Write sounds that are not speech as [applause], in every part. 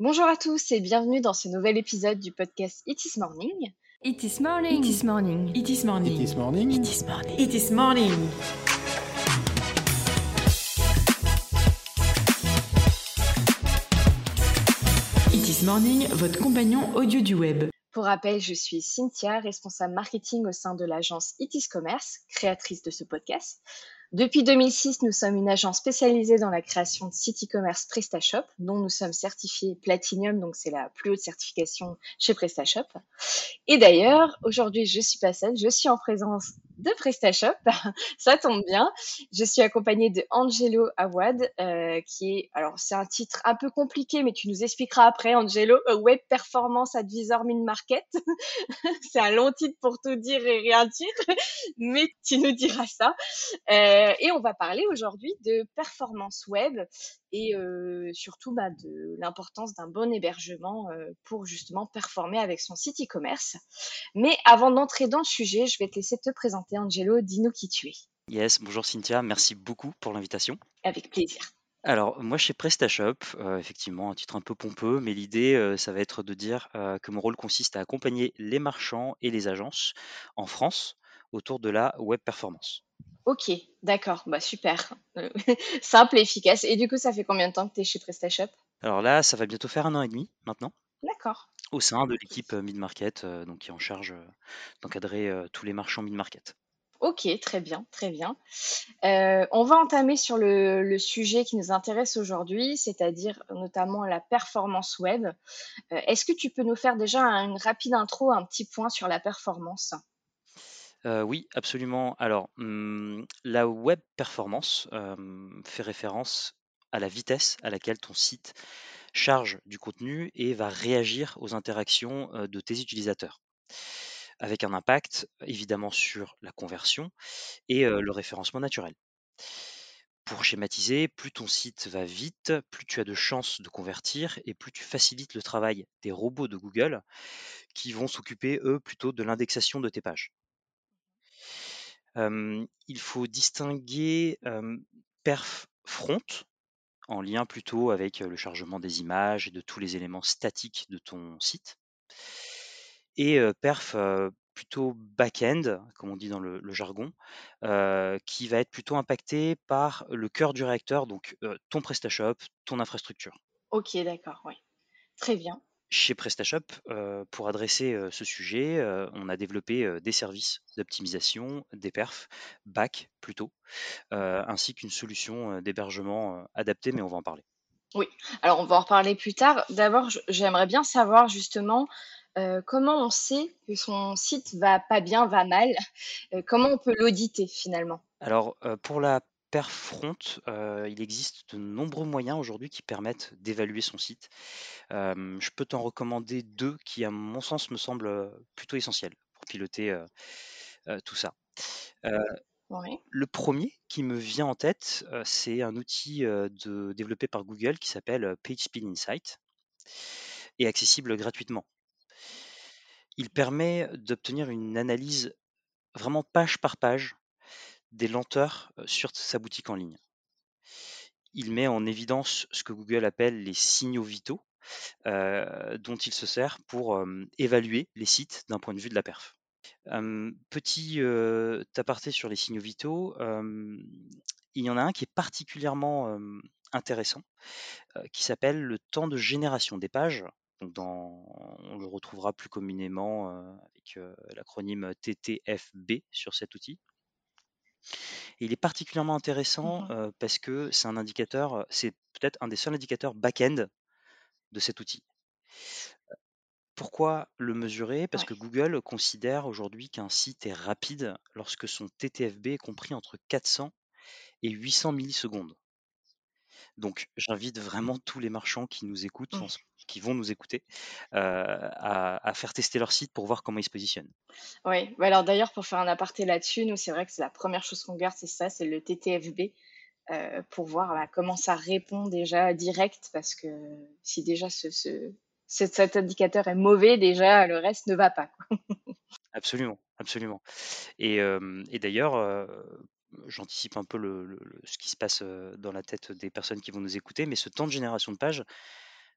Bonjour à tous et bienvenue dans ce nouvel épisode du podcast It is Morning. It is morning. It is morning. It is morning. It is morning. It is morning. It is morning. It is morning, votre compagnon audio du web. Pour rappel, je suis Cynthia, responsable marketing au sein de l'agence It is Commerce, créatrice de ce podcast. Depuis 2006, nous sommes une agence spécialisée dans la création de sites e-commerce PrestaShop, dont nous sommes certifiés Platinum, donc c'est la plus haute certification chez PrestaShop. Et d'ailleurs, aujourd'hui, je suis pas seule, je suis en présence de PrestaShop. [laughs] Ça tombe bien. Je suis accompagnée de Angelo Awad, euh, qui est, alors c'est un titre un peu compliqué, mais tu nous expliqueras après, Angelo, Web Performance Advisor Mid Market. [laughs] c'est un long titre pour tout dire et rien dire, [laughs] mais tu nous diras ça. Euh, et on va parler aujourd'hui de performance web et euh, surtout bah, de l'importance d'un bon hébergement euh, pour justement performer avec son site e-commerce. Mais avant d'entrer dans le sujet, je vais te laisser te présenter, Angelo. Dis-nous qui tu es. Yes, bonjour Cynthia, merci beaucoup pour l'invitation. Avec plaisir. Alors, moi, chez PrestaShop, euh, effectivement, un titre un peu pompeux, mais l'idée, euh, ça va être de dire euh, que mon rôle consiste à accompagner les marchands et les agences en France autour de la web performance. Ok, d'accord, bah super. [laughs] Simple et efficace. Et du coup, ça fait combien de temps que tu es chez PrestaShop? Alors là, ça va bientôt faire un an et demi maintenant, D'accord. au sein de l'équipe euh, mid-market, euh, donc qui est en charge euh, d'encadrer euh, tous les marchands mid-market. Ok, très bien, très bien. Euh, on va entamer sur le, le sujet qui nous intéresse aujourd'hui, c'est-à-dire notamment la performance web. Euh, Est-ce que tu peux nous faire déjà un- une rapide intro, un petit point sur la performance? Euh, oui, absolument. Alors, hum, la web performance euh, fait référence à la vitesse à laquelle ton site charge du contenu et va réagir aux interactions euh, de tes utilisateurs, avec un impact évidemment sur la conversion et le référencement naturel. Pour schématiser, plus ton site va vite, plus tu as de chances de convertir et plus tu facilites le travail des robots de Google qui vont s'occuper, eux, plutôt de l'indexation de tes pages. Il faut distinguer, perf front, en lien plutôt avec, le chargement des images et de tous les éléments statiques de ton site et perf, plutôt back-end, comme on dit dans le jargon, qui va être plutôt impacté par le cœur du réacteur, donc ton PrestaShop, ton infrastructure. Ok, d'accord, oui. Très bien. Chez PrestaShop, heu, pour adresser, heu, ce sujet, heu, on a développé, des services d'optimisation, des perfs, back plutôt, ainsi qu'une solution, d'hébergement, adaptée, mais on va en parler. Oui. Alors, on va en reparler plus tard. D'abord, j'aimerais bien savoir justement euh, comment on sait que son site va pas bien, va mal? Euh, comment on peut l'auditer finalement? Alors, pour la front, heu, il existe de nombreux moyens aujourd'hui qui permettent d'évaluer son site. Hem, je peux t'en recommander 2 qui, à mon sens, me semblent, heu, plutôt essentiels pour piloter, tout ça. Oui. Le premier qui me vient en tête, c'est un outil, de développé par Google qui s'appelle, PageSpeed Insight et accessible gratuitement. Il permet d'obtenir une analyse vraiment page par page des lenteurs, sur sa boutique en ligne. Il met en évidence ce que Google appelle les signaux vitaux, dont il se sert pour, évaluer les sites d'un point de vue de la perf. Petit, aparté sur les signaux vitaux, il y en a un qui est particulièrement, intéressant, qui s'appelle le temps de génération des pages. Donc on le retrouvera plus communément, avec, l'acronyme TTFB sur cet outil. Il est particulièrement intéressant, Mhm. parce que c'est un indicateur, c'est peut-être un des seuls indicateurs back-end de cet outil. Pourquoi le mesurer? Parce Ouais. que Google considère aujourd'hui qu'un site est rapide lorsque son TTFB est compris entre 400 et 800 millisecondes. Donc j'invite vraiment tous les marchands qui nous écoutent, Mm. en ce qui vont nous écouter, à à faire tester leur site pour voir comment ils se positionnent. Oui, bah alors d'ailleurs, pour faire un aparté là-dessus, nous, c'est vrai que c'est la première chose qu'on regarde, c'est ça, c'est le TTFB, euh, pour voir bah, comment ça répond déjà direct, parce que si déjà ce, ce- cet, indicateur est mauvais, déjà le reste ne va pas, quoi. Absolument, absolument. Et d'ailleurs, j'anticipe un peu le le le ce qui se passe, dans la tête des personnes qui vont nous écouter, mais ce temps de génération de page,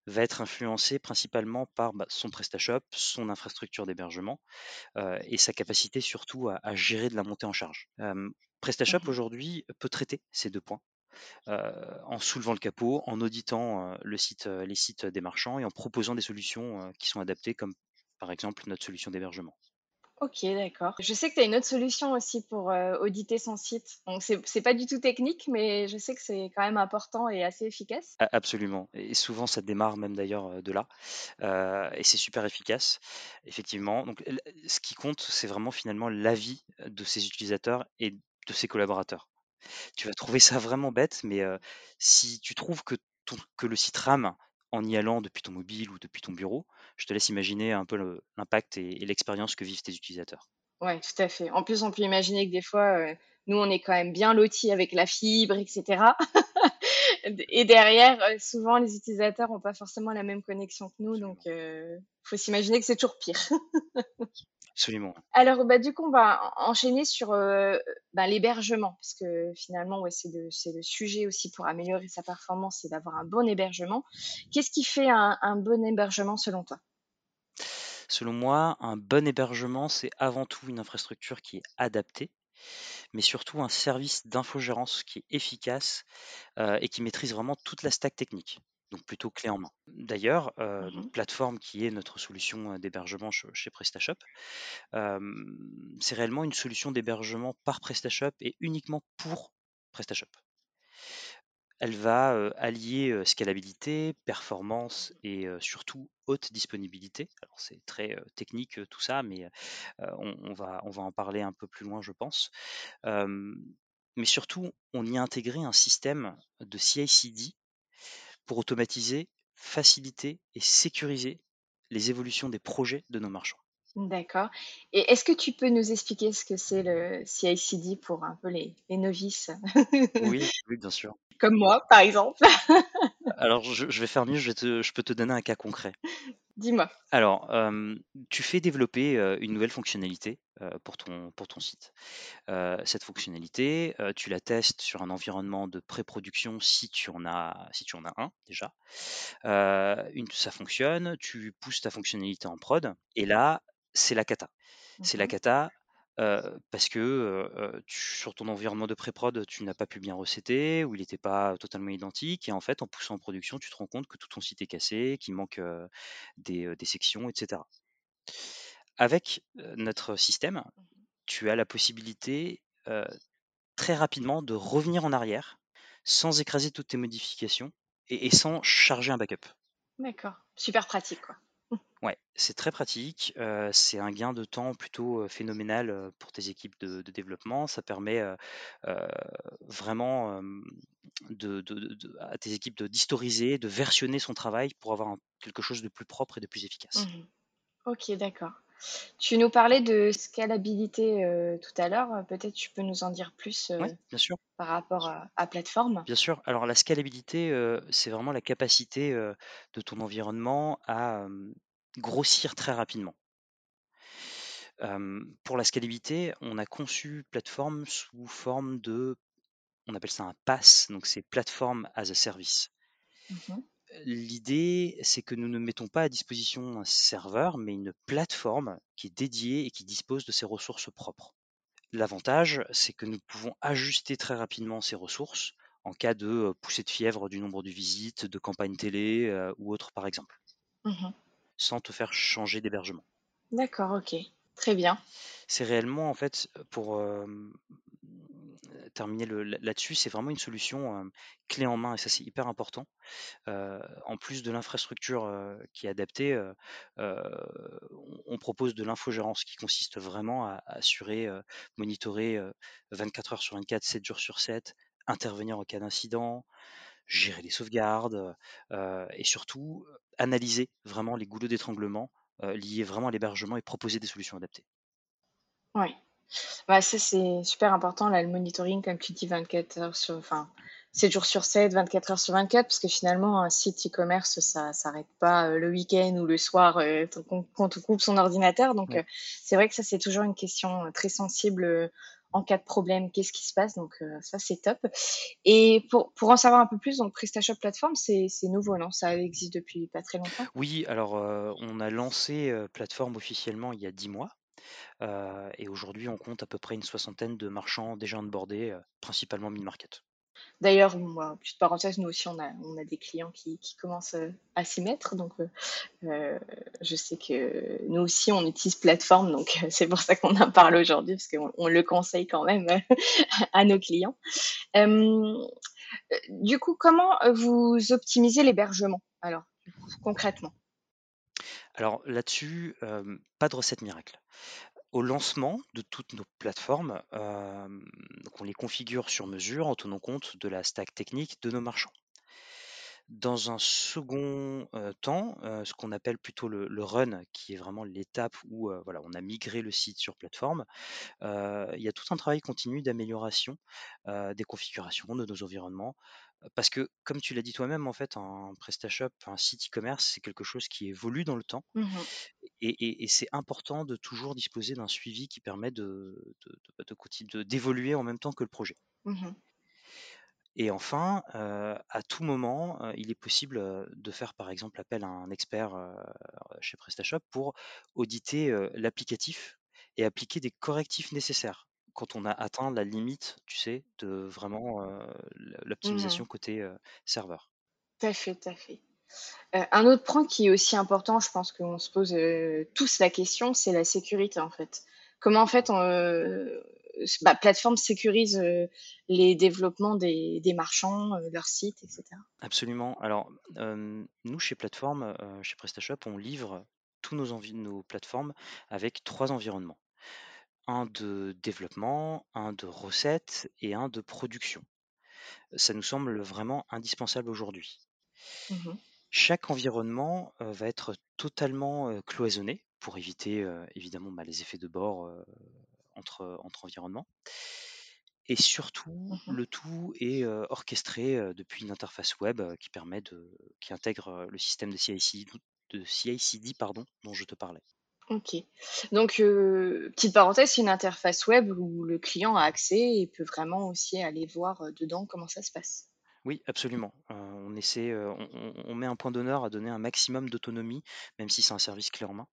va être influencé principalement par bah, son PrestaShop, son infrastructure d'hébergement et sa capacité surtout à, gérer de la montée en charge. PrestaShop Mmh aujourd'hui peut traiter ces deux points. en soulevant le capot, en auditant le site, les sites des marchands et en proposant des solutions qui sont adaptées, comme par exemple notre solution d'hébergement. OK, d'accord. Je sais que tu as une autre solution aussi pour, heu, auditer son site. Donc c'est c'est pas du tout technique, mais je sais que c'est quand même important et assez efficace. absolument et souvent ça démarre même d'ailleurs, de là, et c'est super efficace, effectivement. Donc ce qui compte, c'est vraiment finalement l'avis de ses utilisateurs et de ses collaborateurs. Tu vas trouver ça vraiment bête, mais, si tu trouves que que le site rame en y allant depuis ton mobile ou depuis ton bureau, je te laisse imaginer un peu l'impact et, l'expérience que vivent tes utilisateurs. Ouais, tout à fait. En plus, on peut imaginer que des fois, euh, nous, on est quand même bien lotis avec la fibre, etc. [laughs] Et derrière, euh, souvent, les utilisateurs n'ont pas forcément la même connexion que nous, donc il euh, faut s'imaginer que c'est toujours pire. [laughs] Absolument. Alors, bah, du coup, on va enchaîner sur bah, l'hébergement, parce que finalement, ouais, c'est le sujet aussi pour améliorer sa performance, c'est d'avoir un bon hébergement. Qu'est-ce qui fait un bon hébergement selon toi? Selon moi, un bon hébergement, c'est avant tout une infrastructure qui est adaptée, mais surtout un service d'infogérance qui est efficace euh, et qui maîtrise vraiment toute la stack technique. Donc plutôt clé en main. D'ailleurs, euh, mmh plateforme qui est notre solution d'hébergement chez PrestaShop, c'est réellement une solution d'hébergement par PrestaShop et uniquement pour PrestaShop. Elle va allier scalabilité, performance et surtout haute disponibilité. Alors c'est très technique tout ça, mais on, va, on va en parler un peu plus loin, je pense. mais surtout, on y a intégré un système de CI/CD pour automatiser, faciliter et sécuriser les évolutions des projets de nos marchands. D'accord. Et est-ce que tu peux nous expliquer ce que c'est le CI/CD pour un peu les, novices? [laughs] Oui, oui, bien sûr. Comme moi, par exemple. Alors, je, vais faire mieux, je, je peux te donner un cas concret. Dis-moi. Alors, tu fais développer une nouvelle fonctionnalité pour, ton, pour ton site. cette fonctionnalité, tu la testes sur un environnement de pré-production si tu en as, si tu en as un déjà. une, ça fonctionne, tu pousses ta fonctionnalité en prod, et là, c'est la cata. C'est la mmh parce que sur ton environnement de pré-prod, tu n'as pas pu bien recéter ou il n'était pas totalement identique. Et en fait, en poussant en production, tu te rends compte que tout ton site est cassé, qu'il manque des, sections, etc. Avec notre système, mmh tu as la possibilité très rapidement de revenir en arrière sans écraser toutes tes modifications et, et sans charger un backup. D'accord, super pratique quoi. Ouais, c'est très pratique. c'est un gain de temps plutôt phénoménal pour tes équipes de, développement. Ça permet vraiment de, à tes équipes de d'historiser, de versionner son travail pour avoir quelque chose de plus propre et de plus efficace. Mmh ok, d'accord. Tu nous parlais de scalabilité tout à l'heure. Peut-être tu peux nous en dire plus bien sûr. par rapport à, à, plateforme? Bien sûr. Alors la scalabilité, c'est vraiment la capacité de ton environnement à grossir très rapidement. pour la scalabilité, on a conçu plateforme sous forme de, on appelle ça un PaaS, donc c'est Platform as a Service. Mmh L'idée, c'est que nous ne mettons pas à disposition un serveur, mais une plateforme qui est dédiée et qui dispose de ses ressources propres. L'avantage, c'est que nous pouvons ajuster très rapidement ces ressources en cas de poussée de fièvre du nombre de visites, de campagnes télé ou autre par exemple. Mmh sans te faire changer d'hébergement. D'accord, ok. Très bien. C'est réellement, en fait, pour terminer là-dessus, c'est vraiment une solution clé en main et ça, c'est hyper important. en plus de l'infrastructure qui est adaptée, on, propose de l'infogérance qui consiste vraiment à, à assurer, monitorer 24 heures sur 24, 7 jours sur 7, intervenir en cas d'incident, gérer les sauvegardes et surtout analyser vraiment les goulots d'étranglement liés vraiment à l'hébergement et proposer des solutions adaptées. Oui, bah, ça c'est super important là, le monitoring, comme tu dis, 24 heures sur, enfin, 7 jours sur 7, 24 heures sur 24, parce que finalement, un site e-commerce, ça s'arrête pas le week-end ou le soir quand on coupe son ordinateur. Donc, c'est vrai que ça, c'est toujours une question très sensible en cas de problème, qu'est-ce qui se passe. Donc ça, c'est top. Et pour, pour en savoir un peu plus, donc PrestaShop Plateforme, c'est nouveau, non? Ça existe depuis pas très longtemps? Oui, alors on a lancé Plateforme officiellement il y a 10 mois. et aujourd'hui, on compte à peu près une soixantaine de marchands déjà onboardés, principalement mid-market. D'ailleurs, petite parenthèse, nous aussi, on a, des clients qui, commencent euh, à s'y mettre. Donc, euh, euh, je sais que nous aussi, on utilise plateforme. Donc, c'est pour ça qu'on en parle aujourd'hui, parce qu'on on le conseille quand même [laughs] à nos clients. du coup, comment vous optimisez l'hébergement Alors, concrètement? Alors là-dessus, pas de recette miracle au lancement de toutes nos plateformes, on les configure sur mesure en tenant compte de la stack technique de nos marchands. Dans un second temps, ce qu'on appelle plutôt le, run, qui est vraiment l'étape où on a migré le site sur plateforme, il y a tout un travail continu d'amélioration des configurations de nos environnements. Parce que, comme tu l'as dit toi-même, en fait, un PrestaShop, un site e-commerce, c'est quelque chose qui évolue dans le temps. Mmh et, c'est important de toujours disposer d'un suivi qui permet de, de, d'évoluer en même temps que le projet. Mmh et enfin, à tout moment, il est possible de faire par exemple appel à un expert chez PrestaShop pour auditer l'applicatif et appliquer des correctifs nécessaires quand on a atteint la limite, tu sais, de vraiment l'optimisation mmh côté serveur. Tout à fait, tout à fait. un autre point qui est aussi important, je pense qu'on se pose tous la question, c'est la sécurité en fait. Comment en fait on, bah, plateforme sécurise les développements des, marchands, leurs sites, etc. Absolument. Alors, nous, chez Plateforme, chez PrestaShop, on livre tous nos, nos plateformes avec trois environnements. Un de développement, un de recette et un de production. Ça nous semble vraiment indispensable aujourd'hui. Mmh Chaque environnement va être totalement cloisonné pour éviter évidemment bah, les effets de bord entre, entre environnements. Et surtout, mmh le tout est orchestré depuis une interface web qui permet de, qui intègre le système de CI/CD, de CI/CD pardon, dont je te parlais. Ok. Donc, petite parenthèse, c'est une interface web où le client a accès et peut vraiment aussi aller voir dedans comment ça se passe. Oui, absolument. on essaie, on, met un point d'honneur à donner un maximum d'autonomie, même si c'est un service clé en main.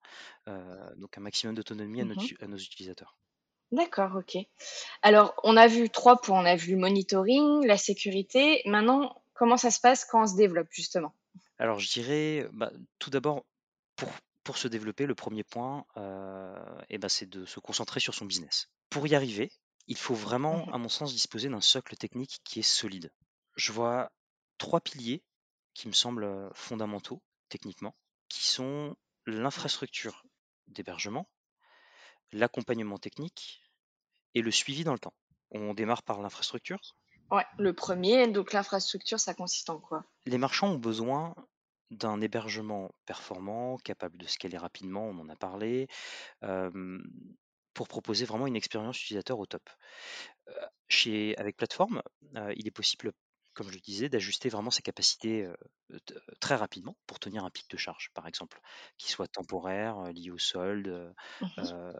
donc un maximum d'autonomie à, mmh à nos utilisateurs. D'accord, ok. Alors, on a vu trois points. On a vu le monitoring, la sécurité. Maintenant, comment ça se passe quand on se développe, justement? Alors, je dirais, bah, tout d'abord, pour, pour se développer, le premier point, euh, eh ben, c'est de se concentrer sur son business. Pour y arriver, il faut vraiment, mmh à mon sens, disposer d'un socle technique qui est solide. Je vois trois piliers qui me semblent euh, fondamentaux techniquement, qui sont l'infrastructure d'hébergement, l'accompagnement technique et le suivi dans le temps. On démarre par l'infrastructure. Ouais, le premier, donc l'infrastructure, ça consiste en quoi? Les marchands ont besoin d'un hébergement performant, capable de scaler rapidement, on en a parlé, pour proposer vraiment une expérience utilisateur au top. chez, avec plateforme, il est possible comme je le disais, d'ajuster vraiment ses capacités très rapidement pour tenir un pic de charge, par exemple, qui soit temporaire, lié au solde, mmh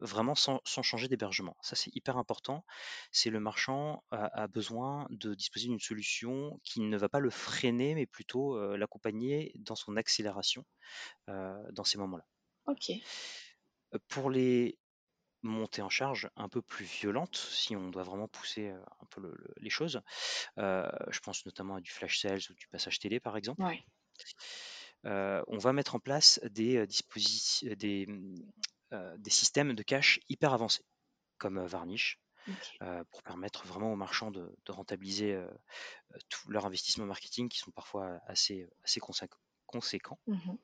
vraiment sans, changer d'hébergement. Ça, c'est hyper important. C'est le marchand a, besoin de disposer d'une solution qui ne va pas le freiner, mais plutôt l'accompagner dans son accélération dans ces moments-là. Ok. Pour les montée en charge un peu plus violente, si on doit vraiment pousser un peu les choses. je pense notamment à du flash sales ou du passage télé, par exemple. on va mettre en place des, des, des systèmes de cache hyper avancés, comme Varnish, pour permettre vraiment aux marchands de, rentabiliser tout leur investissement marketing qui sont parfois assez, assez conséquents. Mmh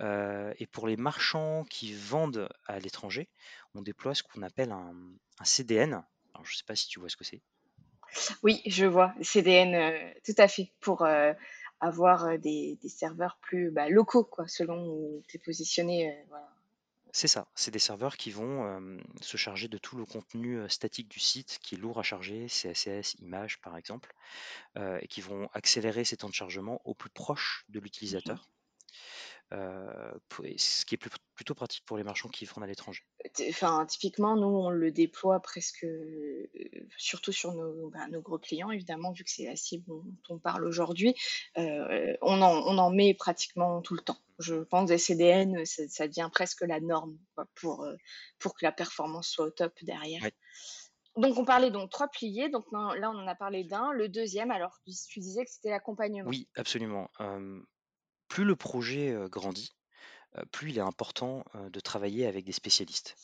et pour les marchands qui vendent à l'étranger, on déploie ce qu'on appelle un, CDN. Alors, je ne sais pas si tu vois ce que c'est. Oui, je vois. CDN, tout à fait, pour avoir des, serveurs plus bah, locaux, quoi, selon où tu es positionné. C'est ça, c'est des serveurs qui vont se charger de tout le contenu statique du site qui est lourd à charger, CSS, images par exemple, et qui vont accélérer ces temps de chargement au plus proche de mmh l'utilisateur. Ce qui est plutôt pratique pour les marchands qui vendent à l'étranger. Enfin, typiquement, nous, on le déploie presque, surtout sur bah, nos, gros clients, évidemment, vu que c'est la cible dont on parle aujourd'hui. on, en, met pratiquement tout le temps. Je pense des CDN, ça, devient presque la norme pour, pour que la performance soit au top derrière. Donc, on parlait donc trois piliers. Donc, là, on en a parlé d'un. Le deuxième, alors, tu disais que c'était l'accompagnement. Oui, absolument. Plus le projet grandit, plus il est important de travailler avec des spécialistes.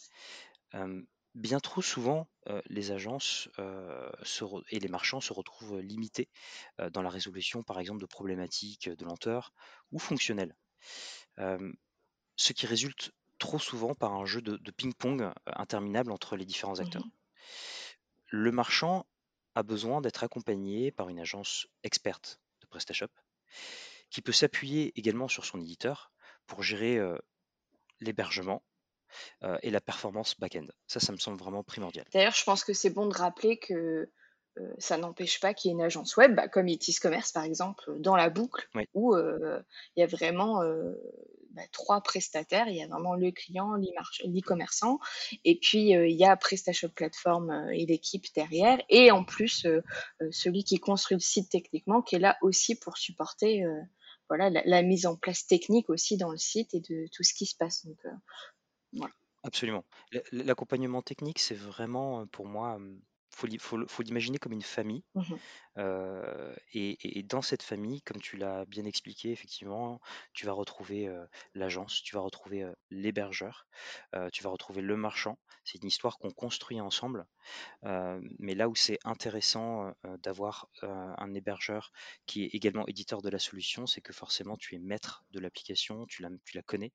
bien trop souvent, les agences et les marchands se retrouvent limités dans la résolution, par exemple, de problématiques de lenteur ou fonctionnelles. ce qui résulte trop souvent par un jeu de, ping-pong interminable entre les différents mmh acteurs. Le marchand a besoin d'être accompagné par une agence experte de PrestaShop qui peut s'appuyer également sur son éditeur pour gérer l'hébergement et la performance back-end. Ça, ça me semble vraiment primordial. D'ailleurs, je pense que c'est bon de rappeler que ça n'empêche pas qu'il y ait une agence web, bah, comme Itis Commerce par exemple, dans la boucle, où il y a vraiment bah, trois prestataires. Il y a vraiment le client, l'e-commerçant, et puis il y a PrestaShop Platform et l'équipe derrière, et en plus celui qui construit le site techniquement, qui est là aussi pour supporter voilà, la, mise en place technique aussi dans le site et de tout ce qui se passe. Donc, Absolument. L'accompagnement technique, c'est vraiment pour moi faut faut l'imaginer comme une famille. Mmh et dans cette famille, comme tu l'as bien expliqué, effectivement, tu vas retrouver, l'agence, tu vas retrouver, l'hébergeur, tu vas retrouver le marchand. C'est une histoire qu'on construit ensemble. mais là où c'est intéressant, d'avoir, un hébergeur qui est également éditeur de la solution, c'est que forcément tu es maître de l'application, tu la tu la connais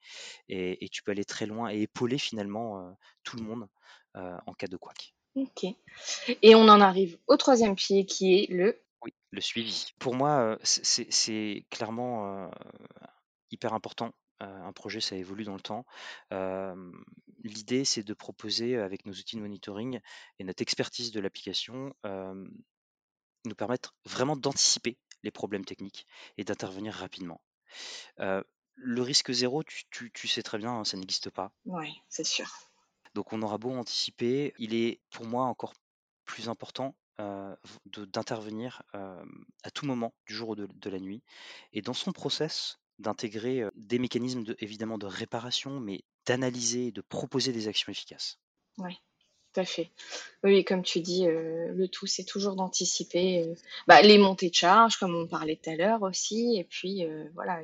et tu peux aller très loin et épauler finalement, tout le monde, en cas de couac. OK. Et on en arrive au troisième pied qui est le Oui, le suivi. Pour moi, c'est clairement, hyper important. un projet, ça évolue dans le temps. l'idée, c'est de proposer avec nos outils de monitoring et notre expertise de l'application, nous permettre vraiment d'anticiper les problèmes techniques et d'intervenir rapidement. le risque zéro, tu sais très bien, hein, ça n'existe pas. Oui, c'est sûr. Donc on aura beau anticiper, il est pour moi encore plus important d'intervenir à tout moment du jour ou de, la nuit et dans son process d'intégrer des mécanismes évidemment de réparation, mais d'analyser, de proposer des actions efficaces. Oui, tout à fait. Oui, comme tu dis, le tout, c'est toujours d'anticiper bah, les montées de charges, comme on parlait tout à l'heure aussi, et puis voilà,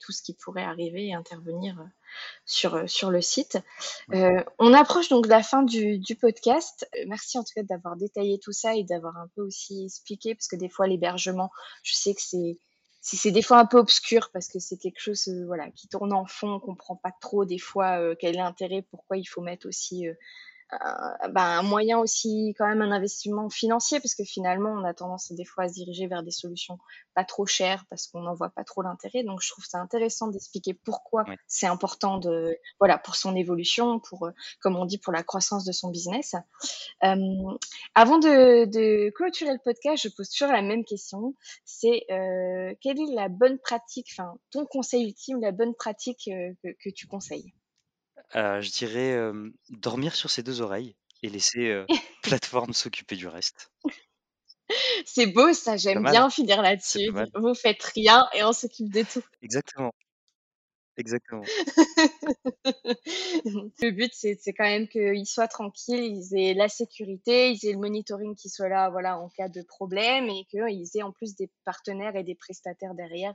tout ce qui pourrait arriver et intervenir sur, euh, sur le site. Euh, on approche donc de la fin du, du podcast. Euh, merci en tout cas d'avoir détaillé tout ça et d'avoir un peu aussi expliqué, parce que des fois l'hébergement, je sais que c'est c'est des fois un peu obscur parce que c'est quelque chose voilà qui tourne en fond, on comprend pas trop des fois quel est l'intérêt, pourquoi il faut mettre aussi euh, bah, un moyen aussi quand même un investissement financier parce que finalement on a tendance des fois à se diriger vers des solutions pas trop chères parce qu'on n'en voit pas trop l'intérêt. Donc je trouve ça intéressant d'expliquer pourquoi c'est important de voilà pour son évolution pour euh, comme on dit pour la croissance de son business. Euh, avant de, de, clôturer le podcast je pose toujours la même question. C'est euh, quelle est la bonne pratique enfin ton conseil ultime la bonne pratique que, que tu conseilles? Je dirais, dormir sur ses deux oreilles et laisser, [laughs] plateforme s'occuper du reste. C'est beau ça, j'aime bien finir là-dessus. Vous faites rien et on s'occupe de tout. Exactement. Exactement. [laughs] Le but, c'est quand même qu'ils soient tranquilles, ils aient la sécurité, ils aient le monitoring qui soit là voilà, en cas de problème et qu'ils aient en plus des partenaires et des prestataires derrière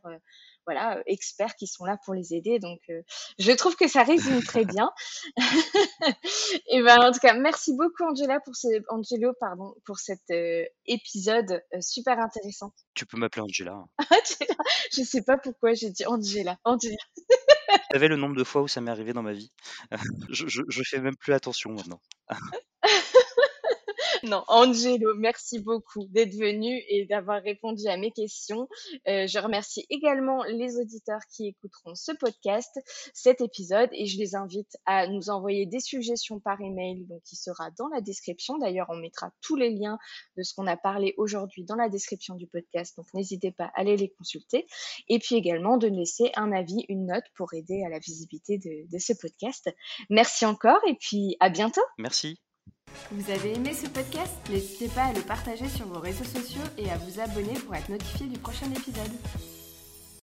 voilà, euh, experts qui sont là pour les aider. Donc, euh, je trouve que ça résume très bien. [laughs] et ben, en tout cas, merci beaucoup, Angela, pour ce, Angelo, pardon, pour cet euh, épisode super intéressant. Tu peux m'appeler Angela. [laughs] je sais pas pourquoi j'ai dit Angela. Angela. Vous savez le nombre de fois où ça m'est arrivé dans ma vie? [laughs] Je, je, je fais même plus attention maintenant. Angelo, merci beaucoup d'être venu et d'avoir répondu à mes questions. Euh, je remercie également les auditeurs qui écouteront ce podcast, cet épisode, et je les invite à nous envoyer des suggestions par email, donc qui sera dans la description. D'ailleurs, on mettra tous les liens de ce qu'on a parlé aujourd'hui dans la description du podcast, donc n'hésitez pas à aller les consulter. Et puis également de laisser un avis, une note pour aider à la visibilité de, de ce podcast. Merci encore et puis à bientôt. Merci. Vous avez aimé ce podcast? N'hésitez pas à le partager sur vos réseaux sociaux et à vous abonner pour être notifié du prochain épisode.